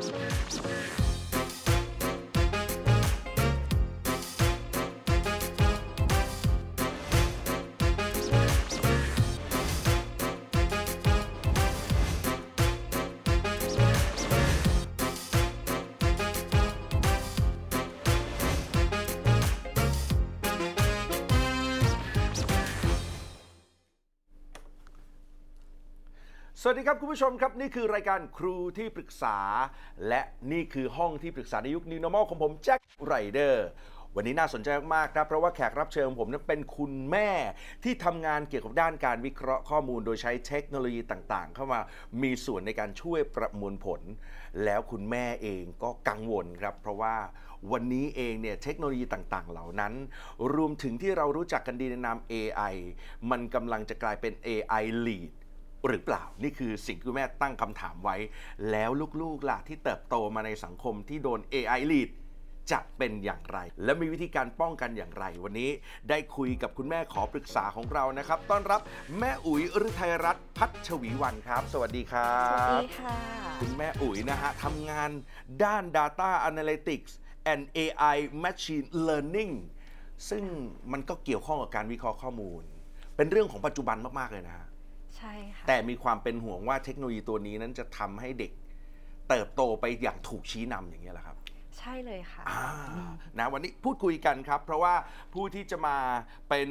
Spare, spare. สวัสดีครับ คุณผู้ชมครับ นี่คือรายการครูที่ปรึกษา และนี่คือห้องที่ปรึกษาในยุค New Normal ของผมแจ็คไรเดอร์วันนี้น่าสนใจมากๆครับ เพราะว่าแขกรับเชิญของผมนั้นเป็นคุณแม่ที่ทำงานเกี่ยวกับด้านการวิเคราะห์ข้อมูล โดยใช้เทคโนโลยีต่างๆ เข้ามามีส่วนในการช่วยประมวลผล แล้วคุณแม่เองก็กังวลครับ เพราะว่าวันนี้เองเนี่ยเทคโนโลยีต่างๆ เหล่านั้น รวมถึงที่เรารู้จักกันดีในนาม AI มันกำลังจะกลายเป็น AI lead หรือเปล่า นี่คือสิ่งที่คุณแม่ตั้งคำถามไว้ แล้วลูกๆล่ะที่เติบโตมาในสังคมที่โดน AI lead จะเป็นอย่างไร และมีวิธีการป้องกันอย่างไร วันนี้ได้คุยกับคุณแม่ขอปรึกษาของเรานะครับ ต้อนรับแม่อุ๋ยฤทัยรัตน์พัชวีวันครับ สวัสดีครับสวัสดีค่ะ คุณแม่อุ๋ยนะฮะทำงานด้าน Data Analytics and AI Machine Learning ซึ่งมันก็เกี่ยวข้องกับการวิเคราะห์ข้อมูล เป็นเรื่องของปัจจุบันมาก ๆ เลยนะฮะ ใช่ค่ะ แต่มีความเป็นห่วงว่าเทคโนโลยีตัวนี้นั้นจะทำให้เด็ก เติบโตไปอย่างถูกชี้นำอย่างนี้ยแหละครับ ใช่เลยค่ะ อ่านะวันนี้พูดคุยกันครับ เพราะว่าผู้ที่จะมาเป็น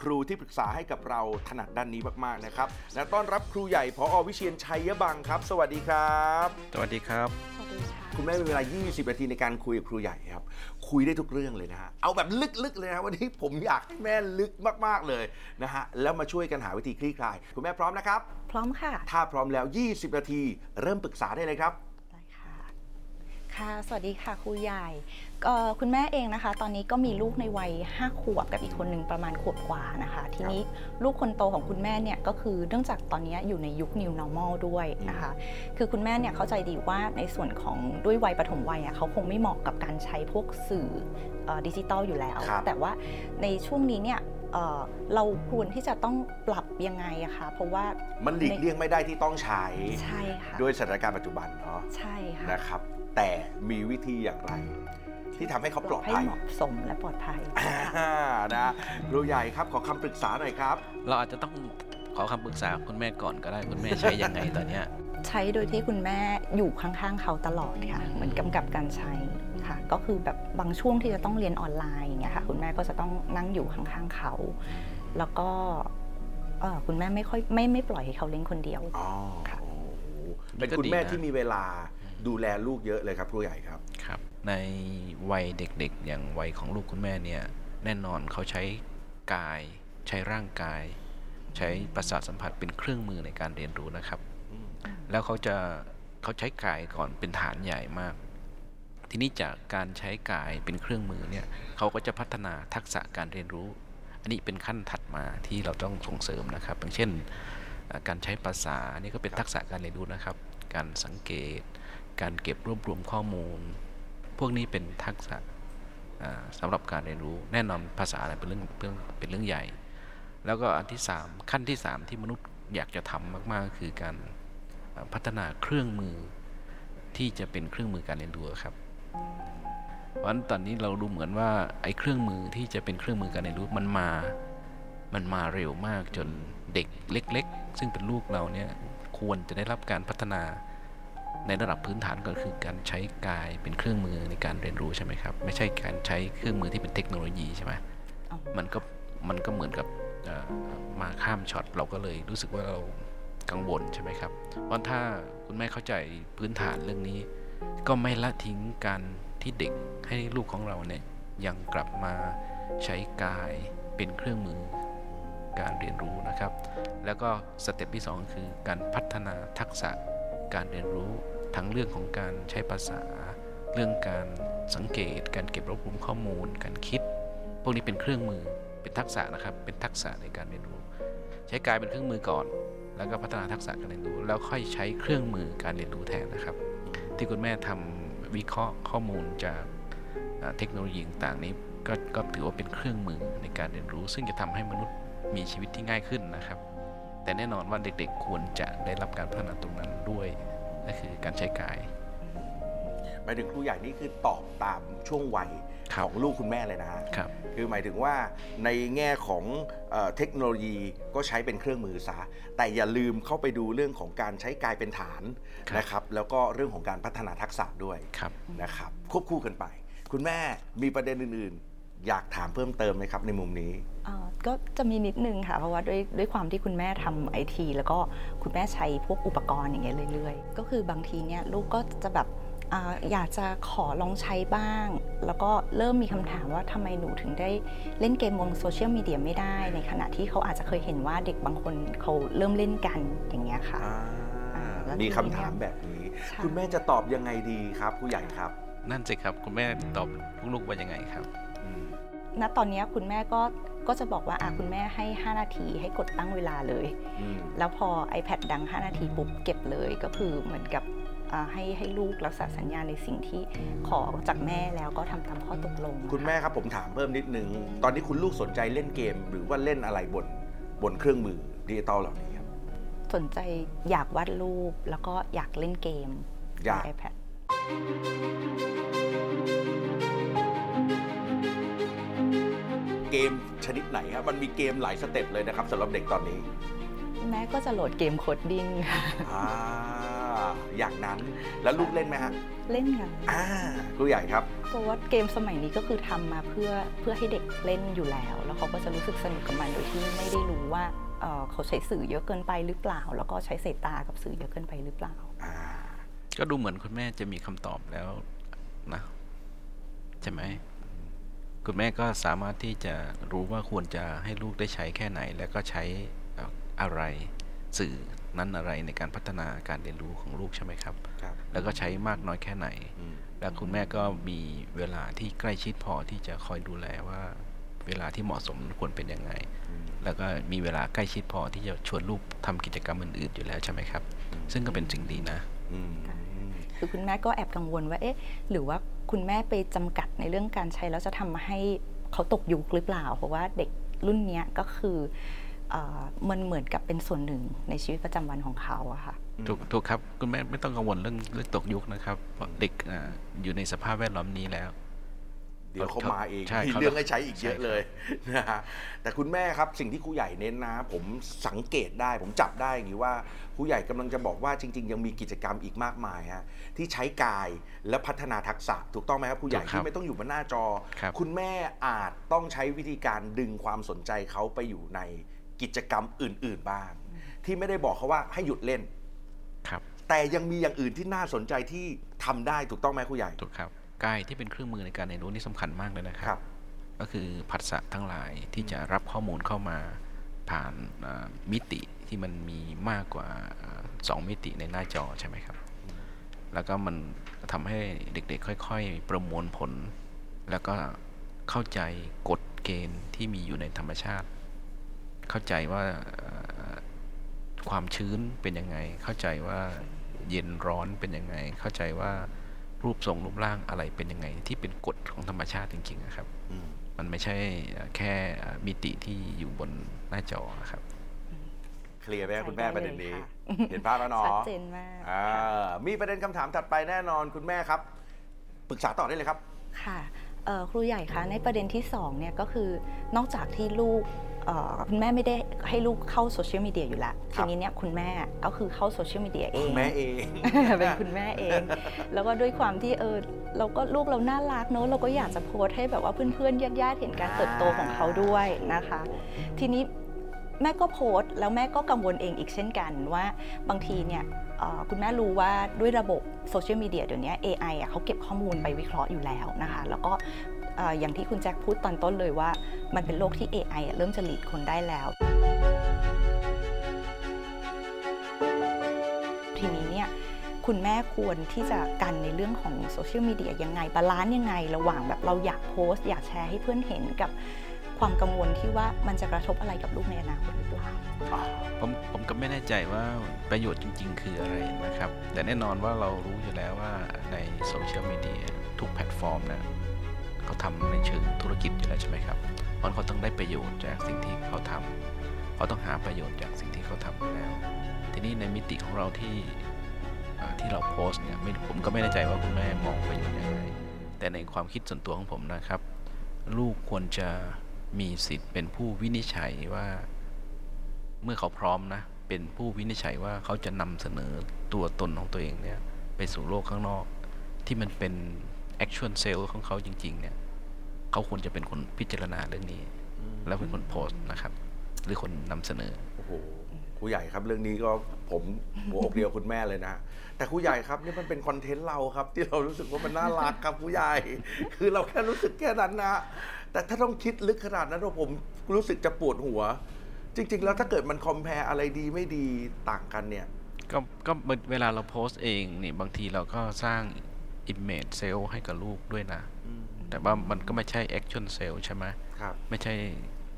ครูที่ปรึกษาให้กับเราถนัดด้านนี้มากๆนะครับ และต้อนรับครูใหญ่พออวิเชียนชัยบังครับ สวัสดีครับ สวัสดีครับ สวัสดีค่ะ คุณแม่มีเวลา 20 นาทีในการคุยกับครูใหญ่ครับ คุยได้ทุกเรื่องเลยนะฮะ เอาแบบลึกๆเลยนะวันนี้ผมอยากให้แม่ลึกมากๆเลยนะฮะ แล้วมาช่วยกันหาวิธีคลี่คลาย คุณแม่พร้อมนะครับ พร้อมค่ะ ถ้าพร้อมแล้ว 20 นาที เริ่มปรึกษาได้เลยครับได้ค่ะค่ะ สวัสดีค่ะครูใหญ่ก็คุณแม่เองนะคะ ตอนนี้ก็มีลูกในวัย5ขวบกับอีกคนหนึ่งประมาณขวบกว่านะคะ ทีนี้ลูกคนโตของคุณแม่เนี่ยก็คือเนื่องจากตอนนี้อยู่ในยุค new normal ด้วยนะคะ คือคุณแม่เนี่ยเข้าใจดีว่าในส่วนของด้วยวัยปฐมวัยอะเขาคงไม่เหมาะกับการใช้พวกสื่อเอ่อดิจิตอลอยู่แล้วครับแต่ว่าในช่วงนี้เนี่ย เอ่อเราควรที่จะต้องปรับยังไงอะคะเพราะว่ามันหลีกเลี่ยงไม่ได้ที่ต้องใช้ใช่ค่ะด้วยสถานการณ์ปัจจุบันเนาะใช่ค่ะนะครับแต่มีวิธีอย่างไร ที่ทำให้เขาปลอดให้ภัยเหมาะสมและปลอดภัยอ่านะครูใหญ่ครับขอคำปรึกษาหน่อยครับ เราอาจจะต้องขอคำปรึกษาคุณแม่ก่อนก็ได้คุณแม่ใช้ยังไงตอนเนี้ยใช้โดยที่คุณแม่อยู่ข้างๆเขาตลอดค่ะเหมือนกำกับการใช้ค่ะ ก็คือแบบบางช่วงที่จะต้องเรียนออนไลน์อย่างเงี้ยค่ะคุณแม่ก็จะต้องนั่งอยู่ข้างๆเขา แล้วก็เอ่อคุณแม่ไม่ค่อยไม่ไม่ปล่อยให้เขาเล่นคนเดียวอ๋อค่ะโอ้โหเป็นคุณแม่ที่มีเวลาดูแลลูกเยอะเลยครับครูใหญ่ครับครับ ในวัยเด็กๆ อย่างวัยของลูกคุณแม่เนี่ยแน่นอนเขาใช้กายใช้ร่างกาย ใช้ประสาทสัมผัสเป็นเครื่องมือในการเรียนรู้นะครับ แล้วเขาจะเขาใช้กายก่อนเป็นฐานใหญ่มาก ทีนี้จากการใช้กายเป็นเครื่องมือเนี่ยเขาก็จะพัฒนาทักษะการเรียนรู้ อันนี้เป็นขั้นถัดมาที่เราต้องส่งเสริมนะครับอย่างเช่น การใช้ภาษานี่ก็เป็นทักษะการเรียนรู้นะครับ การสังเกต การเก็บรวบรวมข้อมูล พวกนี้เป็นทักษะอ่าสำหรับการเรียนรู้แน่นอนภาษาเป็นเรื่องเรื่องเป็นเรื่องใหญ่ แล้วก็อันที่ 3 ขั้นที่ 3 ที่มนุษย์อยากจะทำมากๆก็คือการพัฒนาเครื่องมือที่จะเป็นเครื่องมือการเรียนรู้ครับ เพราะฉะนั้นตอนนี้เราดูเหมือนว่าไอ้เครื่องมือที่จะเป็นเครื่องมือการเรียนรู้มันมา มันมาเร็วมากจนเด็กเล็ก ๆ ซึ่งเป็นลูกเราเนี่ยควรจะได้รับการพัฒนาในระดับพื้นฐานก็คือการใช้กายเป็นเครื่องมือในการเรียนรู้ใช่ไหมครับ ไม่ใช่การใช้เครื่องมือที่เป็นเทคโนโลยีใช่ไหมมันก็มันก็เหมือนกับมาข้ามช็อตเราก็เลยรู้สึกว่าเรากังวลใช่ไหมครับเพราะถ้าคุณแม่เข้าใจพื้นฐานเรื่องนี้ ก็ไม่ละทิ้งการที่เด็กให้ลูกของเราเนี่ยยังกลับมาใช้กายเป็นเครื่องมือการเรียนรู้นะครับ แล้วก็สเต็ปที่สองคือการพัฒนาทักษะการเรียนรู้ทั้งเรื่องของการใช้ภาษา เรื่องการสังเกต การเก็บรวบรวมข้อมูล การคิด พวกนี้เป็นเครื่องมือเป็นทักษะนะครับ เป็นทักษะในการเรียนรู้ ใช้กายเป็นเครื่องมือก่อน แล้วก็พัฒนาทักษะการเรียนรู้ แล้วค่อยใช้เครื่องมือการเรียนรู้แทนนะครับ ที่คุณแม่ทำวิเคราะห์ข้อมูลจากเทคโนโลยีต่างๆนี้ก็ก็ถือว่าเป็นเครื่องมือในการเรียนรู้ ซึ่งจะทำให้มนุษย์มีชีวิตที่ง่ายขึ้นนะครับ แต่แน่นอนว่าเด็กๆควรจะได้รับการพัฒนาตรงนั้นด้วยนั่นคือการใช้กาย มายถึงครูใหญ่นี่คือตอบตามช่วงวัยครัขบองลูกคุณแม่เลยนะฮะครับคือหมายถึงว่าในแง่ของเออเทคโนโลยีก็ใช้เป็นเครื่องมือซะแต่อย่าลืมเข้าไปดูเรื่องของการใช้กายเป็นฐานครับนะครับ แล้วก็เรื่องของการพัฒนาทักษะด้วยครับนะครับ ควบคู่กันไป คุณแม่มีประเด็นอื่นๆ อยากถามเพิ่มเติมไหมครับ ในมุมนี้เอ่อก็จะมีนิดนึงค่ะ เพราะว่าด้วยด้วยความที่คุณแม่ทำไอทีแล้วก็คุณแม่ใช้พวกอุปกรณ์อย่างเงี้ยเรื่อยๆ ก็คือบางทีเนี่ยลูกก็จะแบบ อ่าอยากจะขอลองใช้บ้าง แล้วก็เริ่มมีคำถามว่าทำไมหนูถึงได้เล่นเกมบนโซเชียลมีเดียไม่ได้ ในขณะที่เขาอาจจะเคยเห็นว่าเด็กบางคนเขาเริ่มเล่นกันอย่างเงี้ยค่ะอ่าแล้วมีทีนี้คำถามแบบนี้ใช่คุณแม่จะตอบยังไงดีครับผู้ใหญ่ครับ นั่นสิครับ คุณแม่ตอบลูกๆว่ายังไงครับอืมณตอนเนี้ยคุณแม่ก็ก็จะบอกว่าอะคุณแม่ให้ 5 นาทีให้กดตั้งเวลาเลยอืมแล้วพอ iPad ดัง 5 นาทีปุ๊บเก็บเลยก็คือเหมือนกับอ่า ให้ให้ลูกรักษาสัญญาในสิ่งที่ขอจากแม่แล้วก็ทำตามข้อตกลงนะะคุณแม่ครับผมถามเพิ่มนิดนึง ตอนนี้คุณลูกสนใจเล่นเกม หรือว่าเล่นอะไรบนบนเครื่องมือดิจิตอลเหล่านี้ครับ สนใจอยากวาดรูปแล้วก็อยากเล่นเกมอย่างใน iPad เกมชนิดไหนครับ มันมีเกมหลาย step เลยนะครับสำหรับเด็กตอนนี้ แม่ก็จะโหลดเกม codingอ่า อย่างนั้นแล้วลูกเล่นไหมฮะเล่นกันอ่าครูใหญ่ครับเพราะว่าเกมสมัยนี้ก็คือทำมาเพื่อเพื่อให้เด็กเล่นอยู่แล้ว แล้วเขาก็จะรู้สึกสนุกกับมันโดยที่ไม่ได้รู้ว่าเอ่อเขาใช้สื่อเยอะเกินไปหรือเปล่า แล้วก็ใช้สายตากับสื่อเยอะเกินไปหรือเปล่าอ่าก็ดูเหมือนคุณแม่จะมีคำตอบแล้วนะใช่ไหมคุณแม่ก็สามารถที่จะรู้ว่าควรจะให้ลูกได้ใช้แค่ไหน แล้วก็ใช้เอ่ออะไรสื่อ นั้นอะไรในการพัฒนาการเรียนรู้ของลูกใช่ไหมครับ ครับ แล้วก็ใช้มากน้อยแค่ไหน อืมแล้วคุณแม่ก็มีเวลาที่ใกล้ชิดพอที่จะคอยดูแลว่า เวลาที่เหมาะสมควรเป็นยังไง อืม แล้วก็มีเวลาใกล้ชิดพอที่จะชวนลูกทำกิจกรรมอื่นๆอยู่แล้วใช่ไหมครับซึ่งก็เป็นสิ่งดีนะ อืมคือคุณแม่ก็แอบกังวลว่าเอ๊ะหรือว่าคุณแม่ไปจำกัดในเรื่องการใช้แล้วจะทำให้เขาตกยุคหรือเปล่า เพราะว่าเด็กรุ่นเนี้ยก็คือเอ่อ มันเหมือนกับเป็นส่วนหนึ่งในชีวิตประจำวันของเขาอะค่ะถูกถูกครับคุณแม่ไม่ต้องกังวลเรื่องเรื่องตกยุคนะครับเพราะเด็กอ่าอยู่ในสภาพแวดล้อมนี้แล้ว เดี๋ยวเขามาเองใช่มีเขาเรื่องให้ใช้อีกเยอะใช่ครับเลยนะฮะแต่คุณแม่ครับสิ่งที่ครูใหญ่เน้นนะ ผมสังเกตได้ผมจับได้อย่างนี้ว่าครูใหญ่กำลังจะบอกว่าจริง ๆ ยังมีกิจกรรมอีกมากมายฮะที่ใช้กายและพัฒนาทักษะ ถูกต้องไหมครับครูใหญ่ถูกครับที่ไม่ต้องอยู่บนหน้าจอครับณแม่อาจต้องใช้วิธีการดึงความสนใจเขาไปอยู่ใน กิจกรรมอื่น ๆบ้าง ที่ไม่ได้บอกเขาว่าให้หยุดเล่น ครับ แต่ยังมีอย่างอื่นที่น่าสนใจที่ทำได้ถูกต้องไหมครูใหญ่ ถูกครับกายที่เป็นเครื่องมือในการเรียนรู้นี่สำคัญมากเลยนะคครัรับ บ ก็คือผัสสะทั้งหลายที่จะรับข้อมูลเข้ามาผ่านอ่ามิติที่มันมีมากกว่าอ่าสองมิติในหน้าจอใช่ไหมครับ แล้วก็มันทำให้เด็กๆ ค่อยๆ ประมวลผล แล้วก็เข้าใจกฎเกณฑ์ที่มีอยู่ในธรรมชาติ เข้าใจว่าเอ่อความชื้นเป็นยังไง เข้าใจว่าเย็นร้อนเป็นยังไง เข้าใจว่ารูปทรงรูปร่างอะไรเป็นยังไง ที่เป็นกฎของธรรมชาติจริงๆนะครับอืมมันไม่ใช่เอ่อแค่เอ่อมิติที่อยู่บนหน้าจอครับ เคลียร์ไหมครับคุณแม่ใช่ประเด็นนี้ได้เลยค่ะเห็นภาพแล้วเนาะชัดเจนมากอ่าค่ะมีประเด็นคำถามถัดไปแน่นอนคุณแม่ครับปรึกษาต่อได้เลยครับ ค่ะเอ่อครูใหญ่คะในประเด็นที่2เนี่ยก็คือนอกจากที่ลูกเอ่อ คุณแม่ไม่ได้ให้ลูกเข้าโซเชียลมีเดียอยู่แล้วครัทีบนี้เนี่ยคุณแม่ก็คือเข้าโซเชียลมีเดียเองแม่เอง เป็นคุณแม่เอง แล้วก็ด้วยความที่เออเราก็ลูกเราน่ารักเนอะเราก็อยากจะโพสต์ให้แบบว่าเพื่อนๆญาติๆเห็นการเติบโตของเขาด้วยนะคะ ทีนี้แม่ก็โพสต์แล้วแม่ก็กังวลเองอีกเช่นกันว่าบางทีเนี่ยเอ่อคุณแม่รู้ว่าด้วยระบบโซเชียลมีเดียเดี๋ยวนี้ AI อะเขาเก็บข้อมูลไปวิเคราะห์อยู่แล้วนะคะ แล้วก็เอย่างที่คุณแจ็คพูดตอนต้นเลยว่า มันเป็นโลกที่ AI อะเริ่มจะ lead คนได้แล้ว ทีนี้เนี่ยคุณแม่ควรที่จะกันในเรื่องของโซเชียลมีเดียยังไง balance ยังไง ระหว่างแบบเราอยากโพสต์ อยากแชร์ให้เพื่อนเห็นกับความกังวลที่ว่ามันจะกระทบอะไรกับลูกในอนาคตหรือเปล่าผมผมก็ไม่แน่ใจว่าประโยชน์จริง ๆ คืออะไรนะครับ แต่แน่นอนว่าเรารู้อยู่แล้วว่าในโซเชียลมีเดียทุกแพลตฟอร์มนะ เขาทำในเชิงธุรกิจอยู่แล้วใช่ไหมครับเพราะเขาต้องได้ประโยชน์จากสิ่งที่เขาทำเขาต้องหาประโยชน์จากสิ่งที่เขาทำแล้ว ทีนี้ในมิติของเราที่ที่เราโพสต์เนี่ยผมก็ไม่แน่ใจว่าคุณแม่มองประโยชน์ยังไงแต่ในความคิดส่วนตัวของผมนะครับ ลูกควรจะมีสิทธิ์เป็นผู้วินิจฉัยว่า เมื่อเขาพร้อมนะ เป็นผู้วินิจฉัยว่าเขาจะนำเสนอตัวตนของตัวเองเนี่ยไปสู่โลกข้างนอก ที่มันเป็น actual self ของเขาจริง ๆ เนี่ยเขาควรจะเป็นคนพิจารณาเรื่องนี้ แล้วเป็นคนโพสต์นะครับ หรือคนนำเสนอโอ้โหครูใหญ่ครับเรื่องนี้ก็ผมหัวอกเดียวคุณแม่เลยนะ แต่ครูใหญ่ครับนี่มันเป็นคอนเทนต์เราครับ ที่เรารู้สึกว่ามันน่ารักครับครูใหญ่ คือเราแค่รู้สึกแค่นั้นนะแต่ถ้าต้องคิดลึกขนาดนั้นว่าผมรู้สึกจะปวดหัว จริง ๆ แล้วถ้าเกิดมันคอมเพลอะไรดีไม่ดีต่างกันเนี่ย ก็ก็เวลาเราโพสต์เองนี่บางทีเราก็สร้าง image sale ให้กับลูกด้วยนะ แต่ว่ามันก็ไม่ใช่ action sale ใช่ไหมครับ ไม่ใช่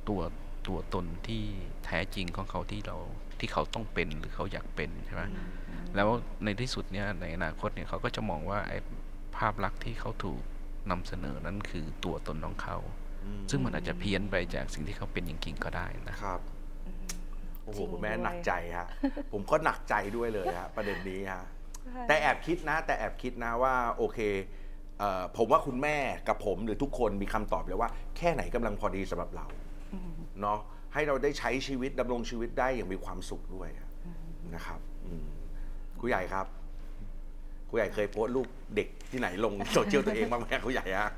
ตัวตัวตนที่แท้จริงของเขาที่เราที่เขาต้องเป็นหรือเขาอยากเป็นใช่ไหมแล้วในที่สุดเนี่ยในอนาคตเนี่ยเขาก็จะมองว่าไอ้ภาพลักษณ์ที่เขาถูกนำเสนอนั้นคือตัวตนของเขา ซึ่งมันอาจจะเพี้ยนไปจากสิ่งที่เขาเป็นจริงๆก็ได้นะครับโอ้โหจริงคุณแม่ด้วยหนักใจฮะผมก็หนักใจด้วยเลยฮะประเด็นนี้ฮะ แต่แอบคิดนะ แต่แอบคิดนะว่าโอเคเอ่อผมว่าคุณแม่กับผมหรือทุกคนมีคำตอบเลยว่า แค่ไหนกำลังพอดีสำหรับเราเนาะให้เราได้ใช้ชีวิตดำรงชีวิตได้อย่างมีความสุขด้วยอะนะครับอืมครูใหญ่ครับครูใหญ่เคยโพสต์รูปเด็กที่ไหนลงโซเชียลตัวเองบ้างไหมครูใหญ่ฮะ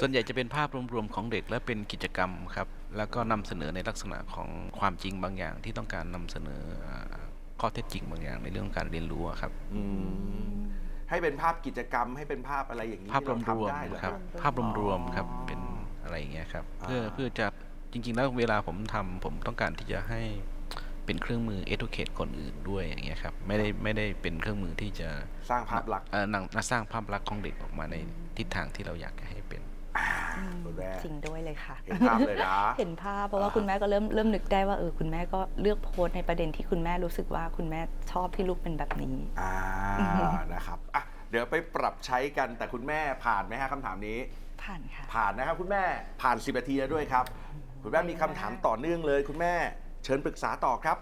ส่วนใหญ่จะเป็นภาพรวมๆของเด็กและเป็นกิจกรรมครับ แล้วก็นำเสนอในลักษณะของความจริงบางอย่างที่ต้องการนำเสนออ่า ข้อเท็จจริงบางอย่างในเรื่องของการเรียนรู้อะครับ อืมให้เป็นภาพกิจกรรมให้เป็นภาพอะไรอย่างนี้ภาพรที่เวมทำได้เหๆอครับ ภาพรวมๆครับเป็นอะไรอย่างเงี้ยครับ เพื่ออ่า เพื่อจะจริง ๆ แล้วเวลาผมทำผมต้องการที่จะให้เป็นเครื่องมือ educate คนอื่นด้วยอย่างเงี้ยครับไม่ได้ไม่ได้เป็นเครื่องมือที่จะสร้างภาพลักษณ์ เอ่อนำมาสร้างภาพลักษณ์ของเด็กออกมาในทิศทางที่เราอยากจะให้เป็น คุณแม่จริงด้วยเลยค่ะ เห็นภาพเลยนะ เห็นภาพเพราะว่าคุณแม่ก็เริ่มเริ่มนึกได้ว่าเออคุณแม่ก็เลือกโพสต์ในประเด็นที่คุณแม่รู้สึกว่าคุณแม่ชอบที่ลูกเป็นแบบนี้ อ่านะครับอะเดี๋ยวไปปรับใช้กันแต่คุณแม่ผ่านไหมฮะคำถามนี้ ผ่านค่ะ ผ่านนะครับคุณแม่ผ่าน 10นาทีแล้วด้วยครับ คุณแม่มีคำถามต่อเนื่องเลย คุณแม่เชิญปรึกษาต่อครับ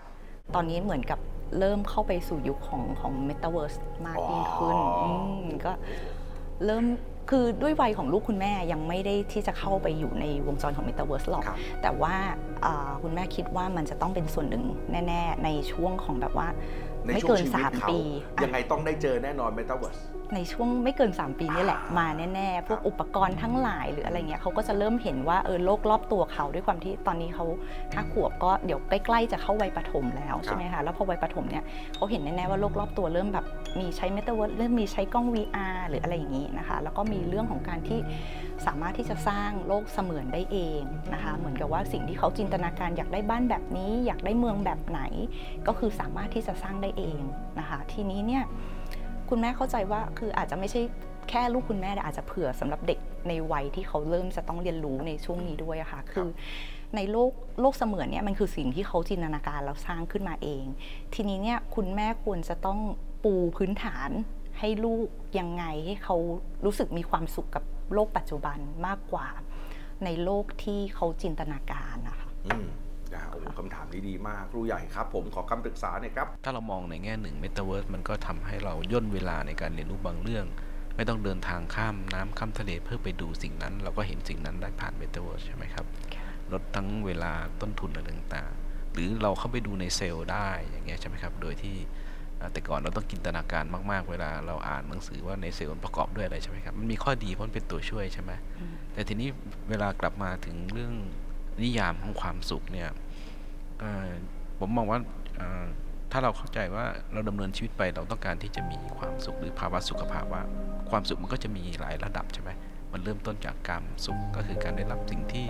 ตอนนี้เหมือนกับเริ่มเข้าไปสู่ยุคของของ Metaverse มากยิ่งขึ้นอ๋ออื มก็เริ่ม คือด้วยวัยของลูกคุณแม่ยังไม่ได้ที่จะเข้าไปอยู่ในวงจรของ Metaverse หรอก ครับ แต่ว่าอ่าคุณแม่คิดว่ามันจะต้องเป็นส่วนหนึ่งแน่ ๆ ในช่วงของแบบว่า ในไม่ช่วเกิงนชีวิต3เขาปี ยังไงต้องได้เจอแน่นอน Metaverse ในช่วงไม่เกิน 3 ปีนี่แหละอ่ามมาแน่ๆ พวกครับอุปกรณ์ทั้งหลายหรืออะไรเงี้ยเขาก็จะเริ่มเห็นว่าเออโลกรอบตัวเขาด้วยความที่ตอนนี้เขาห้าขวบก็เดี๋ยวใกล้ๆจะเข้าวัยประถมแล้วใช่ไหมคะแล้วพอวัยประถมเนี่ยเขาเห็นแน่ๆว่าโลกรอบตัวเริ่มแบบมีใช้เมตาเวิร์สเริ่มมีใช้กล้อง VR หรืออะไรอย่างนี้นะคะแล้วก็มีเรื่องของการที่สามารถที่จะสร้างโลกเสมือนได้เองนะคะเหมือนกับว่าสิ่งที่เขาจินตนาการอยากได้บ้านแบบนี้ อยากได้เมืองแบบไหน ก็คือสามารถที่จะสร้างได้เองนะคะทีนี้เนี่ย คุณแม่เข้าใจว่าคืออาจจะไม่ใช่แค่ลูกคุณแม่แต่อาจจะเผื่อสำหรับเด็กในวัยที่เขาเริ่มจะต้องเรียนรู้ในช่วงนี้ด้วยอะค่ะ คือในโลกโลกเสมือนเนี่ยมันคือสิ่งที่เขาจินตนาการแล้วสร้างขึ้นมาเอง ทีนี้เนี่ยคุณแม่ควรจะต้องปูพื้นฐานให้ลูกยังไงให้เขารู้สึกมีความสุขกับโลกปัจจุบันมากกว่า ในโลกที่เขาจินตนาการนะคะอืม นะโอ้โหคำถามนี้ดีมากครูใหญ่ครับ ผมขอคำปรึกษาหน่อยครับ ถ้าเรามองในแง่หนึ่ง Metaverse มันก็ทำให้เราย่นเวลาในการเรียนรู้บางเรื่อง ไม่ต้องเดินทางข้ามน้ำข้ามทะเลเพื่อไปดูสิ่งนั้น เราก็เห็นสิ่งนั้นได้ผ่าน Metaverse ใช่ไหมครับลดทั้งเวลาต้นทุนอะไรต่างๆ หรือเราเข้าไปดูในเซลล์ได้อย่างเงี้ยใช่ไหมครับ โดยที่อ่าแต่ก่อนเราต้องจินตนาการมากๆ เวลาเราอ่านหนังสือว่าในเซลล์มันประกอบด้วยอะไรใช่ไหมครับ มันมีข้อดีเพราะมันเป็นตัวช่วยใช่ไหมแต่ทีนี้เวลากลับมาถึงเรื่อง นิยามของความสุขเนี่ยผมมองว่าถ้าเราเข้าใจว่าเราดำเนินชีวิตไปเราต้องการที่จะมีความสุขหรือภาวะสุขภาวะ ความสุขมันก็จะมีหลายระดับใช่ไหมมันเริ่มต้นจากการสุขก็คือการได้รับสิ่งที่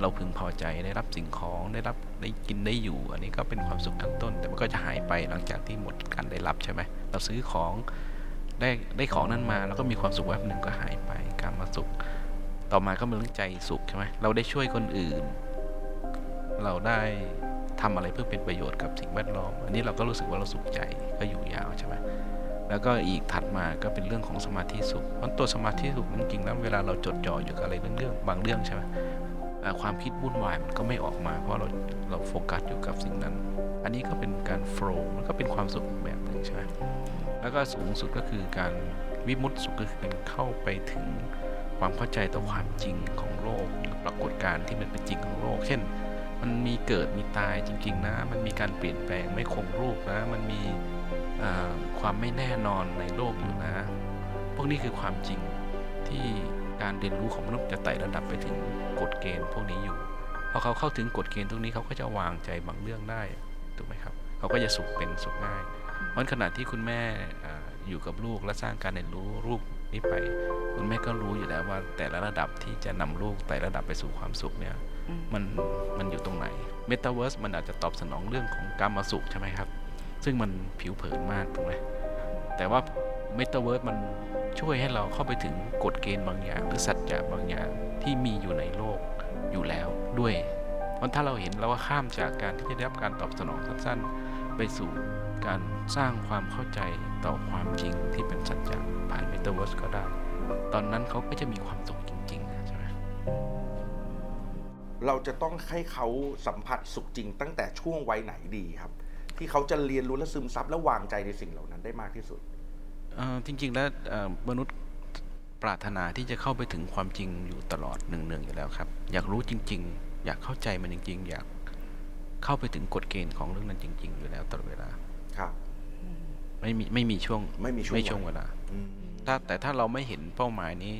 เราพึงพอใจได้รับสิ่งของได้รับได้กินได้อยู่ อันนี้ก็เป็นความสุขทั้งต้น แต่มันก็จะหายไปหลังจากที่หมดการได้รับใช่ไหมเราซื้อของได้ได้ของนั้นมา แล้วก็มีความสุขแวบหนึ่งก็หายไปการมาสุข ต่อมาก็เป็นเรื่องใจสุขใช่ไหมเราได้ช่วยคนอื่น เราได้ทำอะไรเพื่อเป็นประโยชน์กับสิ่งแวดล้อม อันนี้เราก็รู้สึกว่าเราสุขใจก็อยู่ยาวใช่ไหมแล้วก็อีกถัดมาก็เป็นเรื่องของสมาธิสุขเพราะตัวสมาธิสุขจริงๆแล้วเวลาเราจดจ่ออยู่กับอะไรเรื่องๆบางเรื่องใช่ไหมความคิดวุ่นวายมันก็ไม่ออกมา เพราะเราเราโฟกัสอยู่กับสิ่งนั้น อันนี้ก็เป็นการโฟล์มันก็เป็นความสุขแบบหนึ่งใช่ไหมแล้วก็สูงสุดก็คือการวิมุตติสุขก็คือการเข้าไปถึง ความเข้าใจต่อความจริงของโลกปรากฏการณ์ที่มันเป็นจริงของโลก เช่น มันมีเกิดมีตายจริง ๆ นะ มันมีการเปลี่ยนแปลงไม่คงรูปนะ มันมีความไม่แน่นอนในโลกอยู่นะ พวกนี้คือความจริงที่การเรียนรู้ของมนุษย์จะไต่ระดับไปถึงกฎเกณฑ์พวกนี้อยู่พอเขาเข้าถึงกฎเกณฑ์ตรงนี้เขาก็จะวางใจบางเรื่องได้ถูกไหมครับ เขาก็จะสุขเป็นสุขง่ายเพราะขณะที่คุณแม่อ่าอยู่กับลูกและสร้างการเรียนรู้รูปแบบนี้ไป คุณแม่ก็รู้อยู่แล้วว่า แต่ละระดับที่จะนำลูกไต่ระดับไปสู่ความสุขเนี่ยอืมมันมันอยู่ตรงไหนเมตาเวิร์สมันอาจจะตอบสนองเรื่องของการมาสุขใช่ไหมครับ ซึ่งมันผิวเผินมากถูกไหมแต่ว่าเมตาเวิร์สมันช่วยให้เราเข้าไปถึงกฎเกณฑ์บางอย่าง หรือสัจจะบางอย่างที่มีอยู่ในโลกอยู่แล้วด้วยเพราะถ้าเราเห็นเราก็ข้ามจากการที่จะได้รับการตอบสนองสั้นๆ ไปสู่การสร้างความเข้าใจต่อความจริงที่เป็นสัจจะ ผ่านเมตาเวิร์สก็ได้ ตอนนั้นเขาก็จะมีความสุขจริงๆนะใช่ไหมเราจะต้องให้เขาสัมผัสสุขจริง ตั้งแต่ช่วงวัยไหนดีครับ ที่เขาจะเรียนรู้และซึมซับและวางใจในสิ่งเหล่านั้นได้มากที่สุดเอ่อจริง ๆ แล้วเอ่อมนุษย์ปรารถนาที่จะเข้าไปถึงความจริงอยู่ตลอดหนึ่งๆอยู่แล้วครับ อยากรู้จริง ๆ อยากเข้าใจมันจริง ๆ อยากเข้าไปถึงกฎเกณฑ์ของเรื่องนั้นจริง ๆ อยู่แล้วตลอดเวลาครับ ไม่มีไม่มีช่วงไม่มีช่วงไม่ช่วงเวลาอืมถ้าแต่ถ้าเราไม่เห็นเป้าหมายนี้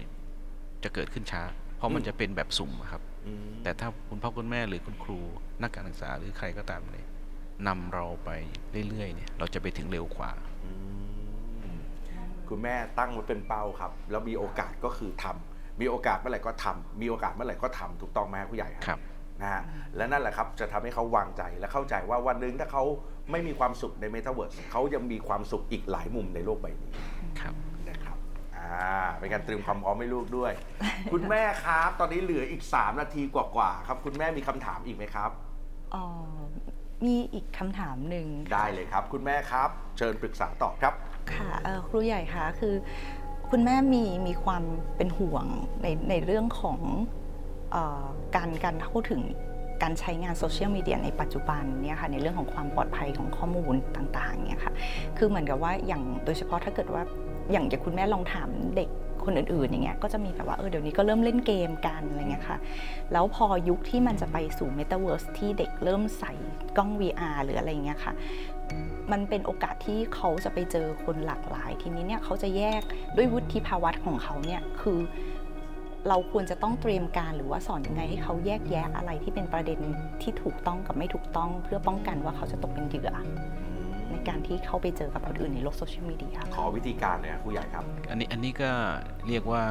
จะเกิดขึ้นช้า เพราะมันอืมจะเป็นแบบสุ่มอะครับอืมแต่ถ้าคุณพ่อคุณแม่หรือคุณครูนักการศึกษาหรือใครก็ตามเลยนำเราไปเรื่อยๆเนี่ย เราจะไปถึงเร็วกว่าอืมคุณแม่ตั้งไว้เป็นเป้าครับ แล้วมีโอกาสก็คือทำมีโอกาสเมื่อไหร่ก็ทำมีโอกาสเมื่อไหร่ก็ทำถูกต้องไหมครับผู้ใหญ่ครับ นะฮะและนั่นแหละครับจะทำให้เขาวางใจและเข้าใจว่าวันหนึ่งถ้าเขาไม่มีความสุขในเมตาเวิร์สเขายังมีความสุขอีกหลายมุมในโลกใบนี้ครับนะครับอ่าเป็นการเตรียมความพร้อมให้ลูกด้วย คุณแม่ครับตอนนี้เหลืออีก 3 นาทีกว่าๆครับ คุณแม่มีคำถามอีกไหมครับอ๋อมีอีกคำถามหนึ่งได้เลยครับ คุณแม่ครับ เชิญปรึกษาตอบครับค่ะเอ่อครูใหญ่คะคือ คุณแม่มีมีความเป็นห่วงในในเรื่องของเออ การการเข้าถึงการใช้งานโซเชียลมีเดียในปัจจุบันเนี่ยค่ะในเรื่องของความปลอดภัยของข้อมูลต่างๆเนี่ยค่ะคือเหมือนกับว่าอย่างโดยเฉพาะถ้าเกิดว่าอย่างอย่างคุณแม่ลองถามเด็กคนอื่นๆอย่างเงี้ยก็จะมีแบบว่าเออเดี๋ยวนี้ก็เริ่มเล่นเกมกันอะไรเงี้ยค่ะแล้วพอยุคที่มันจะไปสู่ Metaverse ที่เด็กเริ่มใส่กล้อง VR หรืออะไรเงี้ยค่ะมันเป็นโอกาสที่เขาจะไปเจอคนหลากหลาย ทีนี้เนี่ยเขาจะแยกด้วยวุฒิภาวะของเขาเนี่ยคือ เราควรจะต้องเตรียมการหรือว่าสอนยังไงให้เขาแยกแยะอะไรที่เป็นประเด็นที่ถูกต้องกับไม่ถูกต้อง เพื่อป้องกันว่าเขาจะตกเป็นเหยื่อในการที่เขาไปเจอกับคนอื่นในโลกโซเชียลมีเดียขอวิธีการเลยครับผู้ใหญ่ครับ อันนี้อันนี้ก็เรียกว่า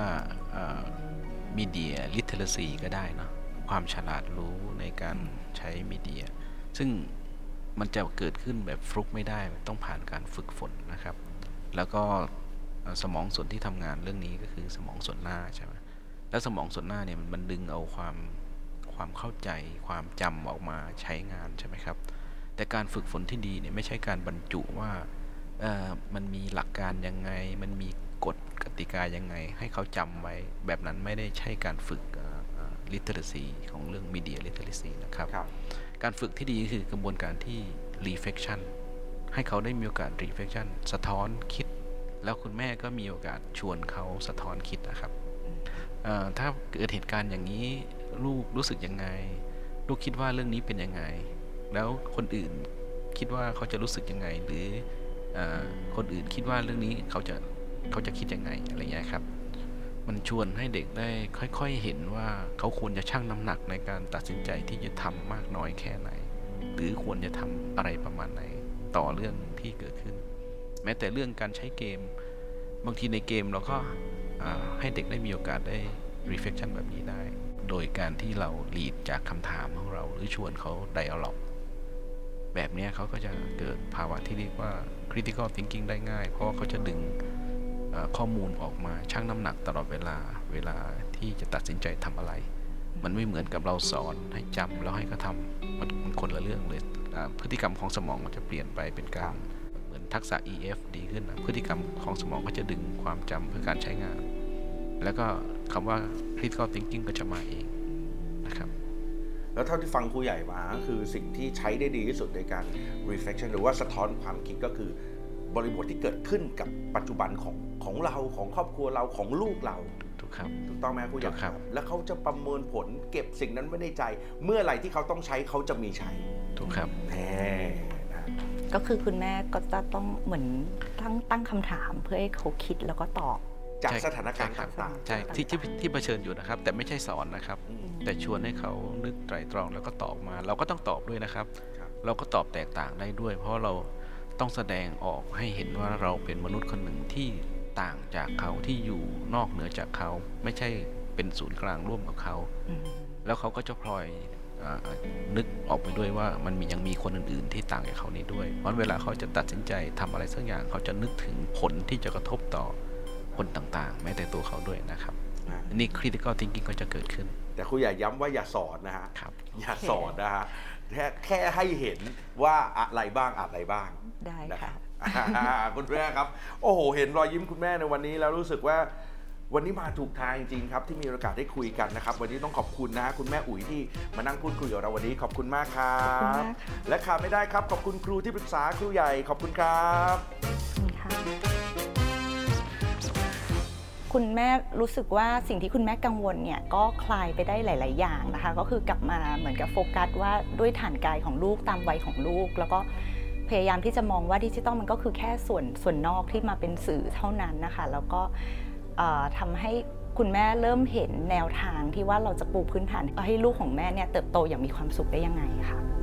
มีเดียลิเทเรซีก็ได้เนาะความฉลาดรู้ในการใช้มีเดีย ซึ่งมันจะเกิดขึ้นแบบฟลุกไม่ได้มันต้องผ่านการฝึกฝนนะครับ แล้วก็เอ่อสมองส่วนที่ทำงานเรื่องนี้ก็คือสมองส่วนหน้าใช่ไหม แล้วสมองส่วนหน้าเนี่ยมันมันดึงเอาความความเข้าใจความจำออกมาใช้งานใช่ไหมครับ แต่การฝึกฝนที่ดีเนี่ยไม่ใช่การบรรจุว่าเอ่อมันมีหลักการยังไง มันมีกฎกติกายังไง ให้เขาจำไว้ แบบนั้นไม่ได้ใช่การฝึก literacy ของเรื่อง media literacy นะครับครับการฝึกที่ดีคือกระบวนการที่ reflection ให้เขาได้มีโอกาส reflection สะท้อนคิด แล้วคุณแม่ก็มีโอกาสชวนเขาสะท้อนคิดนะครับเอ่อ ถ้าเกิดเหตุการณ์อย่างนี้ลูกรู้สึกยังไง ลูกคิดว่าเรื่องนี้เป็นยังไง แล้วคนอื่นคิดว่าเขาจะรู้สึกยังไง หรืออคนอื่นคิดว่าเรื่องนี้เขาจะเขาจะคิดยังไงอะไรเงี้ยครับ มันชวนให้เด็กได้ค่อย ๆเห็นว่าเขาควรจะชั่งน้ำหนักในการตัดสินใจที่จะทำมากน้อยแค่ไหน หรือควรจะทำอะไรประมาณไหนต่อเรื่องที่เกิดขึ้น แม้แต่เรื่องการใช้เกม บางทีในเกมเราก็ ให้เด็กได้มีโอกาสได้ reflection แบบนี้ได้ โดยการที่เรา lead จากคำถามของเรา หรือชวนเขา dialog แบบนี้เขาก็จะเกิดภาวะที่เรียกว่า critical thinking ได้ง่าย เพราะเขาจะดึงข้อมูลออกมาชั่งน้ำหนักตลอดเวลาเวลาที่จะตัดสินใจทำอะไร มันไม่เหมือนกับเราสอนให้จำแล้วให้เขาทำมันคนละเรื่องเลยพฤติกรรมของสมองมันจะเปลี่ยนไปเป็นการเหมือนทักษะ EF ดีขึ้นนะพฤติกรรมของสมองก็จะดึงความจำเพื่อการใช้งาน แล้วก็คำว่า critical thinking ก็จะมาเองนะครับ แล้วเท่าที่ฟังครูใหญ่มาก็คือสิ่งที่ใช้ได้ดีที่สุดในการ reflection หรือว่าสะท้อนความคิดก็คือบริบทที่เกิดขึ้นกับปัจจุบันของของเราของครอบครัวเราของลูกเราถูกครับถูกต้องไหมครูใหญ่ถูกครับ แล้วเขาจะประเมินผลเก็บสิ่งนั้นไว้ในใจ เมื่อไหร่ที่เขาต้องใช้เขาจะมีใช้ถูกครับแน่นะก็คือคุณแม่ก็จะต้องเหมือนตั้งตั้งคำถามเพื่อให้เขาคิดแล้วก็ตอบ จากใช่สถานการณ์ใช่ครับต่างใช่ที่ที่ที่เผชิญอยู่นะครับ แต่ไม่ใช่สอนนะครับๆอืมแต่ชวนให้เขานึกไตรตรองแล้วก็ตอบมา เราก็ต้องตอบด้วยนะครับครับ เราก็ตอบแตกต่างได้ด้วย เพราะเราต้องแสดงออกให้เห็นว่าเราเป็นมนุษย์คนหนึ่งที่ต่างจากเขาที่อยู่นอกเหนือจากเขา ไม่ใช่เป็นศูนย์กลางร่วมกับเขาอืมแล้วเขาก็จะพลอยอานึกออกไปด้วยว่ามันมียังมีคนอื่น ๆ ที่ต่างจากเขานี้ด้วย เพราะเวลาเขาจะตัดสินใจทำอะไรสักอย่างเขาจะนึกถึงผลที่จะกระทบต่อ คนต่างๆ แม้แต่ตัวเขาด้วยนะครับนะอันนี้ critical thinking ก็จะเกิดขึ้น แต่ครูใหญ่ย้ำว่าอย่าสอนนะฮะครับอย่าสอนนะฮะแค่แค่ให้เห็นว่าอะไรบ้างอะไรบ้างได้นะคค่ะรับอ่าคุณแม่ครับ โอ้โห เห็นรอยยิ้มคุณแม่ในวันนี้แล้วรู้สึกว่าวันนี้มาถูกทางจริงๆครับที่มีโอกาสได้คุยกันนะครับ วันนี้ต้องขอบคุณนะฮะคุณแม่อุ๋ยที่มานั่งพูดคุยกับเราวันนี้ขอบคุณมากครัขอบคุณบมากค่ะและขาดไม่ได้ครับ ขอบคุณครูที่ปรึกษาครูใหญ่ขอบคุณครับขอบคุณค่ะ คุณแม่รู้สึกว่าสิ่งที่คุณแม่กังวลเนี่ยก็คลายไปได้หลาย ๆ อย่างนะคะ ก็คือกลับมาเหมือนกับโฟกัสว่าด้วยฐานกายของลูกตามวัยของลูก แล้วก็พยายามที่จะมองว่าดิจิตอลมันก็คือแค่ส่วนส่วนนอกที่มาเป็นสื่อเท่านั้นนะคะ แล้วก็เอ่อทำให้คุณแม่เริ่มเห็นแนวทางที่ว่าเราจะปูพื้นฐานให้ลูกของแม่เนี่ยเติบโตอย่างมีความสุขได้ยังไงค่ะ